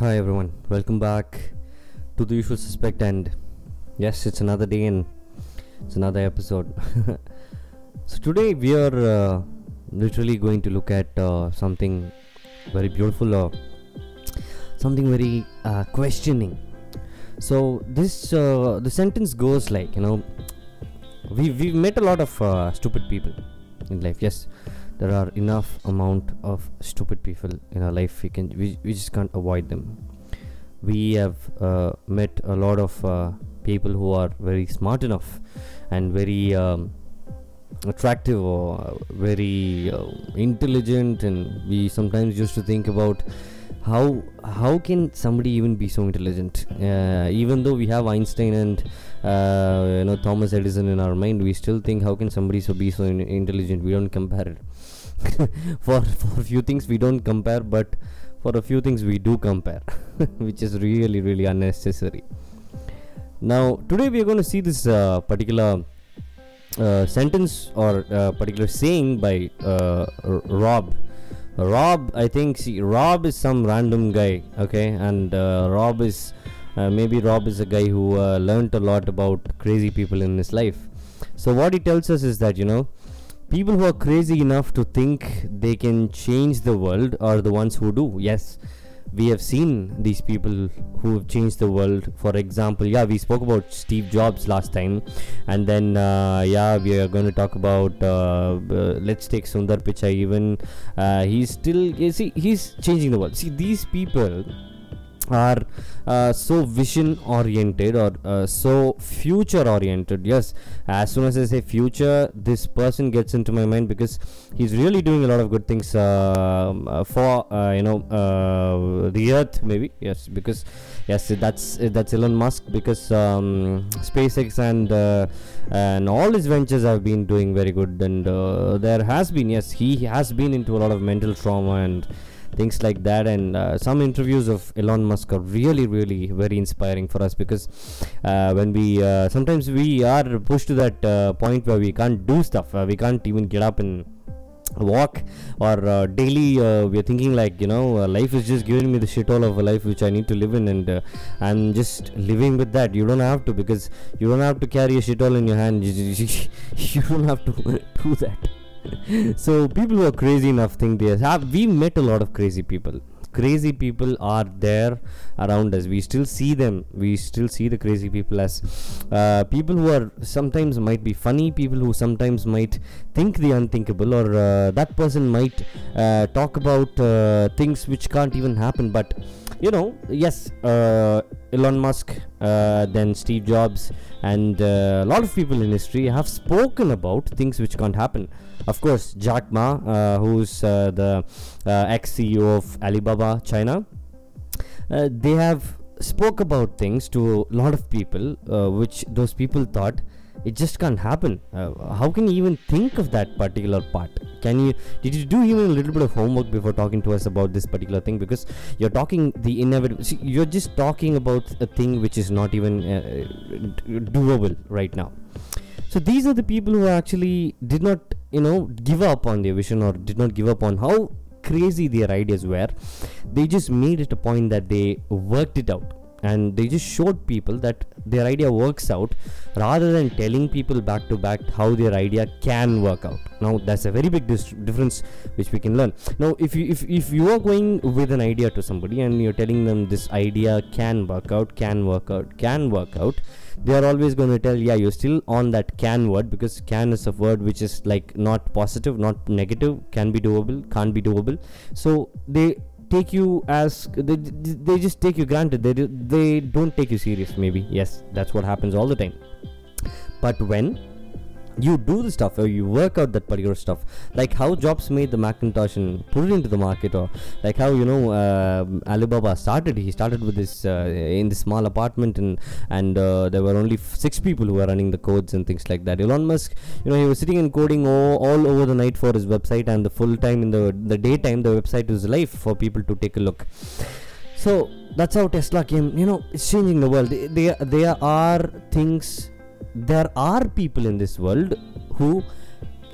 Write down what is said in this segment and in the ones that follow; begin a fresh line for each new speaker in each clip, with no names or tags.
Hi everyone, welcome back to the usual suspect, and yes, it's another day and it's another episode. so today we are uh, literally going to look at uh, something very beautiful or something very uh, questioning. So this uh, the sentence goes like you know we we've met a lot of uh, stupid people in life. Yes, there are enough amount of stupid people in our life we can we, we just can't avoid them. We have uh, met a lot of uh, people who are very smart enough and very um, attractive or uh, very uh, intelligent and we sometimes used to think about how how can somebody even be so intelligent? Uh, even though we have einstein and uh, you know thomas edison in our mind we still think how can somebody so be so in- intelligent? We don't compare it for for a few things we don't compare but for a few things we do compare which is really really unnecessary. Now today we are going to see this uh, particular uh, sentence or uh, particular saying by uh, rob. Rob i think see rob is some random guy okay? And uh, rob is uh, maybe rob is a guy who learned a lot about crazy people in his life. So what he tells us is that you know people who are crazy enough to think they can change the world are the ones who do. Yes we have seen these people who have changed the world. For example yeah we spoke about steve jobs last time. And then uh, yeah we are going to talk about uh, uh, let's take sundar pichai even. Uh, he's still you see he's changing the world. See these people are uh, so vision oriented or uh, so future oriented yes. As soon as i say future this person gets into my mind because he's really doing a lot of good things um, uh, for uh, you know uh, the earth maybe yes because yes that's that's elon musk because um, spacex and and all his ventures have been doing very good and there has been yes he has been into a lot of mental trauma and things like that. And uh, some interviews of Elon Musk are really really very inspiring for us because uh, when we uh, sometimes we are pushed to that uh, point where we can't do stuff we can't even get up and walk or uh, daily uh, we are thinking like you know uh, life is just giving me the shit all of a life which i need to live in and uh, i'm just living with that. You don't have to because you don't have to carry a shit all in your hand. You don't have to do that so people who are crazy enough think they have we met a lot of crazy people. Crazy people are there around us. We still see them. We still see the crazy people as uh, people who are sometimes might be funny people who sometimes might think the unthinkable or uh, that person might uh, talk about uh, things which can't even happen. But you know yes uh, elon musk uh, then steve jobs and uh, a lot of people in history have spoken about things which can't happen of course jack ma uh, who's uh, the uh, ex ceo of alibaba china. Uh, they have spoke about things to a lot of people which those people thought it just can't happen. Uh, how can you even think of that particular part? Can you did you do even a little bit of homework before talking to us about this particular thing? Because you're talking the inevitable see, you're just talking about a thing which is not even uh, doable right now. So these are the people who actually did not you know give up on their vision or did not give up on how crazy their ideas were. They just made it a point that they worked it out and they just showed people that their idea works out rather than telling people back to back how their idea can work out. Now that's a very big dis- difference which we can learn. Now if you if, if you are going with an idea to somebody and you're telling them this idea can work out can work out can work out they are always going to tell yeah you're still on that can word because can is a word which is like not positive not negative can be doable can't be doable. So they take you as they, they just take you granted. They, do- they don't take you serious maybe. Yes that's what happens all the time. But when you do the stuff or you work out that particular stuff. Like how jobs made the macintosh and put it into the market or like how you know uh, alibaba started. He started with this uh, in this small apartment and and uh, there were only f- six people who were running the codes and things like that. Elon musk you know he was sitting and coding all, all over the night for his website and the full time in the the daytime the website was live for people to take a look. So that's how tesla came. You know it's changing the world. There there are things there are people in this world who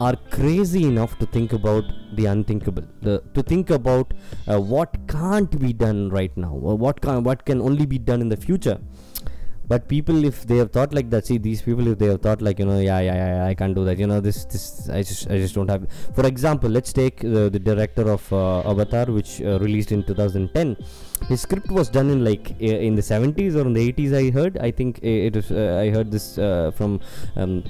are crazy enough to think about the unthinkable, the, to think about uh, what can't be done right now, or what can, what can only be done in the future but people if they have thought like that see these people if they have thought like you know yeah yeah, yeah i can't do that you know this this i just i just don't have for example let's take the, director of uh, avatar which uh, released in 2010 his script was done in like in the 70s or in the 80s i heard. I think it was uh, i heard this uh, from um,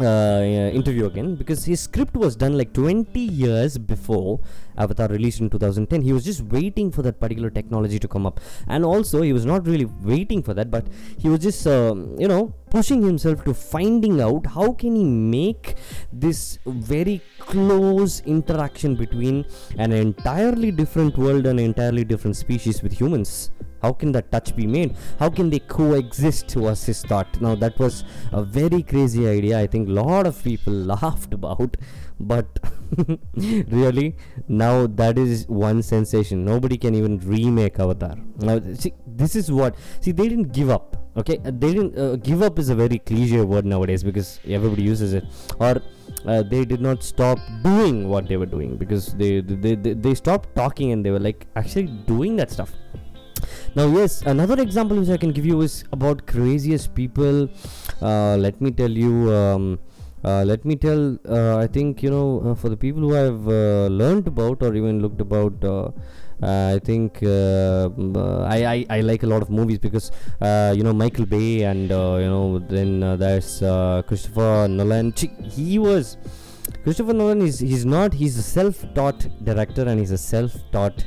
interview again because his script was done like 20 years before Avatar released in 2010. He was just waiting for that particular technology to come up, and also he was not really waiting for that, but he was just um, you know pushing himself to finding out how can he make this very close interaction between an entirely different world and an entirely different species with humans how can that touch be made? How can they coexist was his thought now that was a very crazy idea. I think a lot of people laughed about but really now that is one sensation. Nobody can even remake avatar now see this is what see they didn't give up okay? Uh, they didn't uh, give up is a very cliche word nowadays because everybody uses it. Or uh, they did not stop doing what they were doing because they, they they they stopped talking and they were like actually doing that stuff now yes another example which i can give you is about craziest people uh, let me tell you um, uh, let me tell uh, i think you know uh, for the people who i've uh, learned about or even looked about uh, I think I, I, I like a lot of movies because you know Michael Bay and you know then there's Christopher Nolan. He was Christopher Nolan is he's not he's a self-taught director and he's a self-taught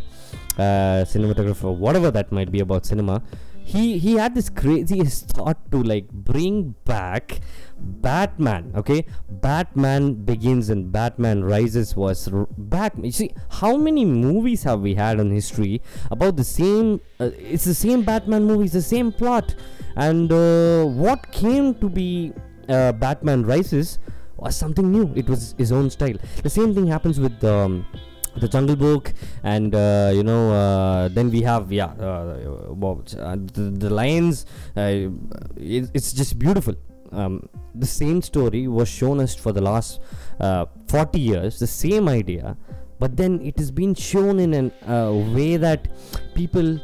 cinematographer, whatever that might be about cinema, he he had this craziest thought to like bring back Batman. Okay, Batman Begins and Batman Rises was r- Batman. You see, how many movies have we had in history about the same? Uh, it's the same Batman movies, the same plot, and uh, what came to be uh, Batman Rises was something new. It was his own style. The same thing happens with. Um, the Jungle Book, and uh, you know, uh, then we have yeah, uh, uh the, the lions. Uh, it, it's just beautiful. Um, the same story was shown us for the last uh, 40 years. The same idea, but then it has been shown in a way that people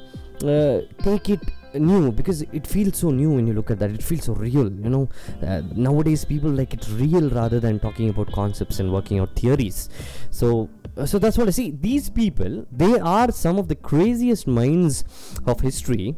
take it new because it feels so new when you look at that it feels so real you know uh, nowadays people like it real rather than talking about concepts and working out theories so uh, so that's what I see. These people, they are some of the craziest minds of history,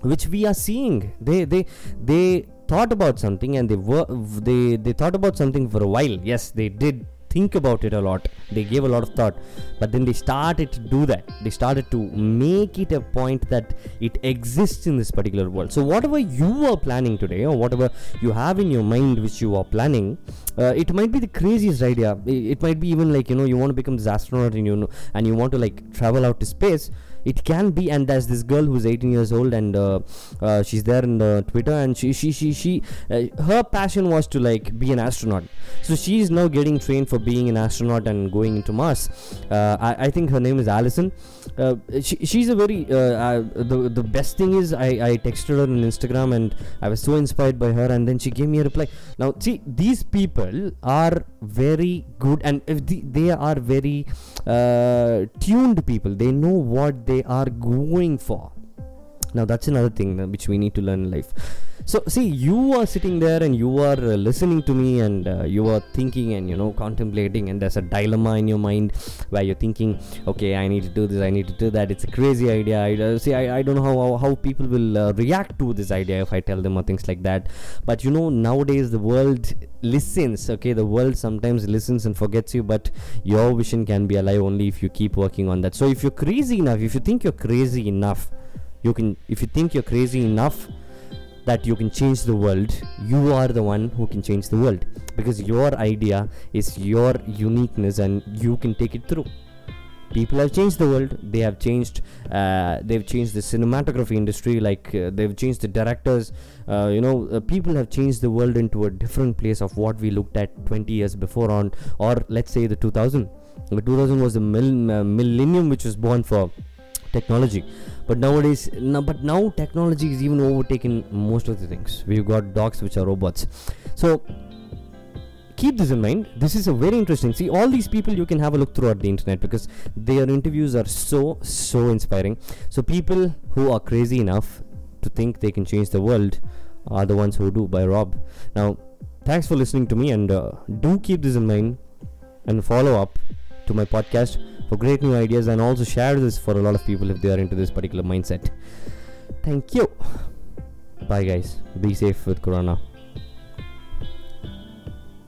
which we are seeing. They they they thought about something and they were they they thought about something for a while. Yes, they did think about it a lot. They gave a lot of thought, but then they started to do that. They started to make it a point that it exists in this particular world. So, whatever you are planning today, or whatever you have in your mind which you are planning, uh, it might be the craziest idea. It, might be even like you know you want to become this astronaut and you know and you want to like travel out to space it can be and there's this girl who's 18 years old and uh, uh, she's there in the twitter and she she she, she uh, her passion was to like be an astronaut. So she's now getting trained for being an astronaut and going into mars. Uh, I, I think her name is allison uh, she, she's a very uh, the, the best thing is I, I texted her on instagram and i was so inspired by her and then she gave me a reply. Now see these people are very good and the, they are very tuned people. They know what they are going for now that's another thing which we need to learn in life. So see you are sitting there and you are uh, listening to me and uh, you are thinking and you know contemplating and there's a dilemma in your mind where you're thinking okay i need to do this i need to do that. It's a crazy idea. I uh, see I, I don't know how, how people will uh, react to this idea if i tell them or things like that. But you know nowadays the world listens okay? The world sometimes listens and forgets you but your vision can be alive only if you keep working on that. So if you're crazy enough if you think you're crazy enough you can if you think you're crazy enough that you can change the world you are the one who can change the world. Because your idea is your uniqueness and you can take it through. People have changed the world. They have changed uh, they've changed the cinematography industry. Like uh, they've changed the directors. Uh, you know uh, people have changed the world into a different place of what we looked at 20 years before on or let's say the 2000 the 2000 was the mil- uh, millennium which was born for technology but nowadays no, but now technology is even overtaken most of the things we've got dogs which are robots so keep this in mind. This is a very interesting. See, all these people you can have a look throughout the internet because their interviews are so so inspiring. So people who are crazy enough to think they can change the world are the ones who do. By Rob. Now, thanks for listening to me, and uh, do keep this in mind and follow up to my podcast for great new ideas, and also share this for a lot of people if they are into this particular mindset. Thank you. Bye, guys. Be safe with Corona.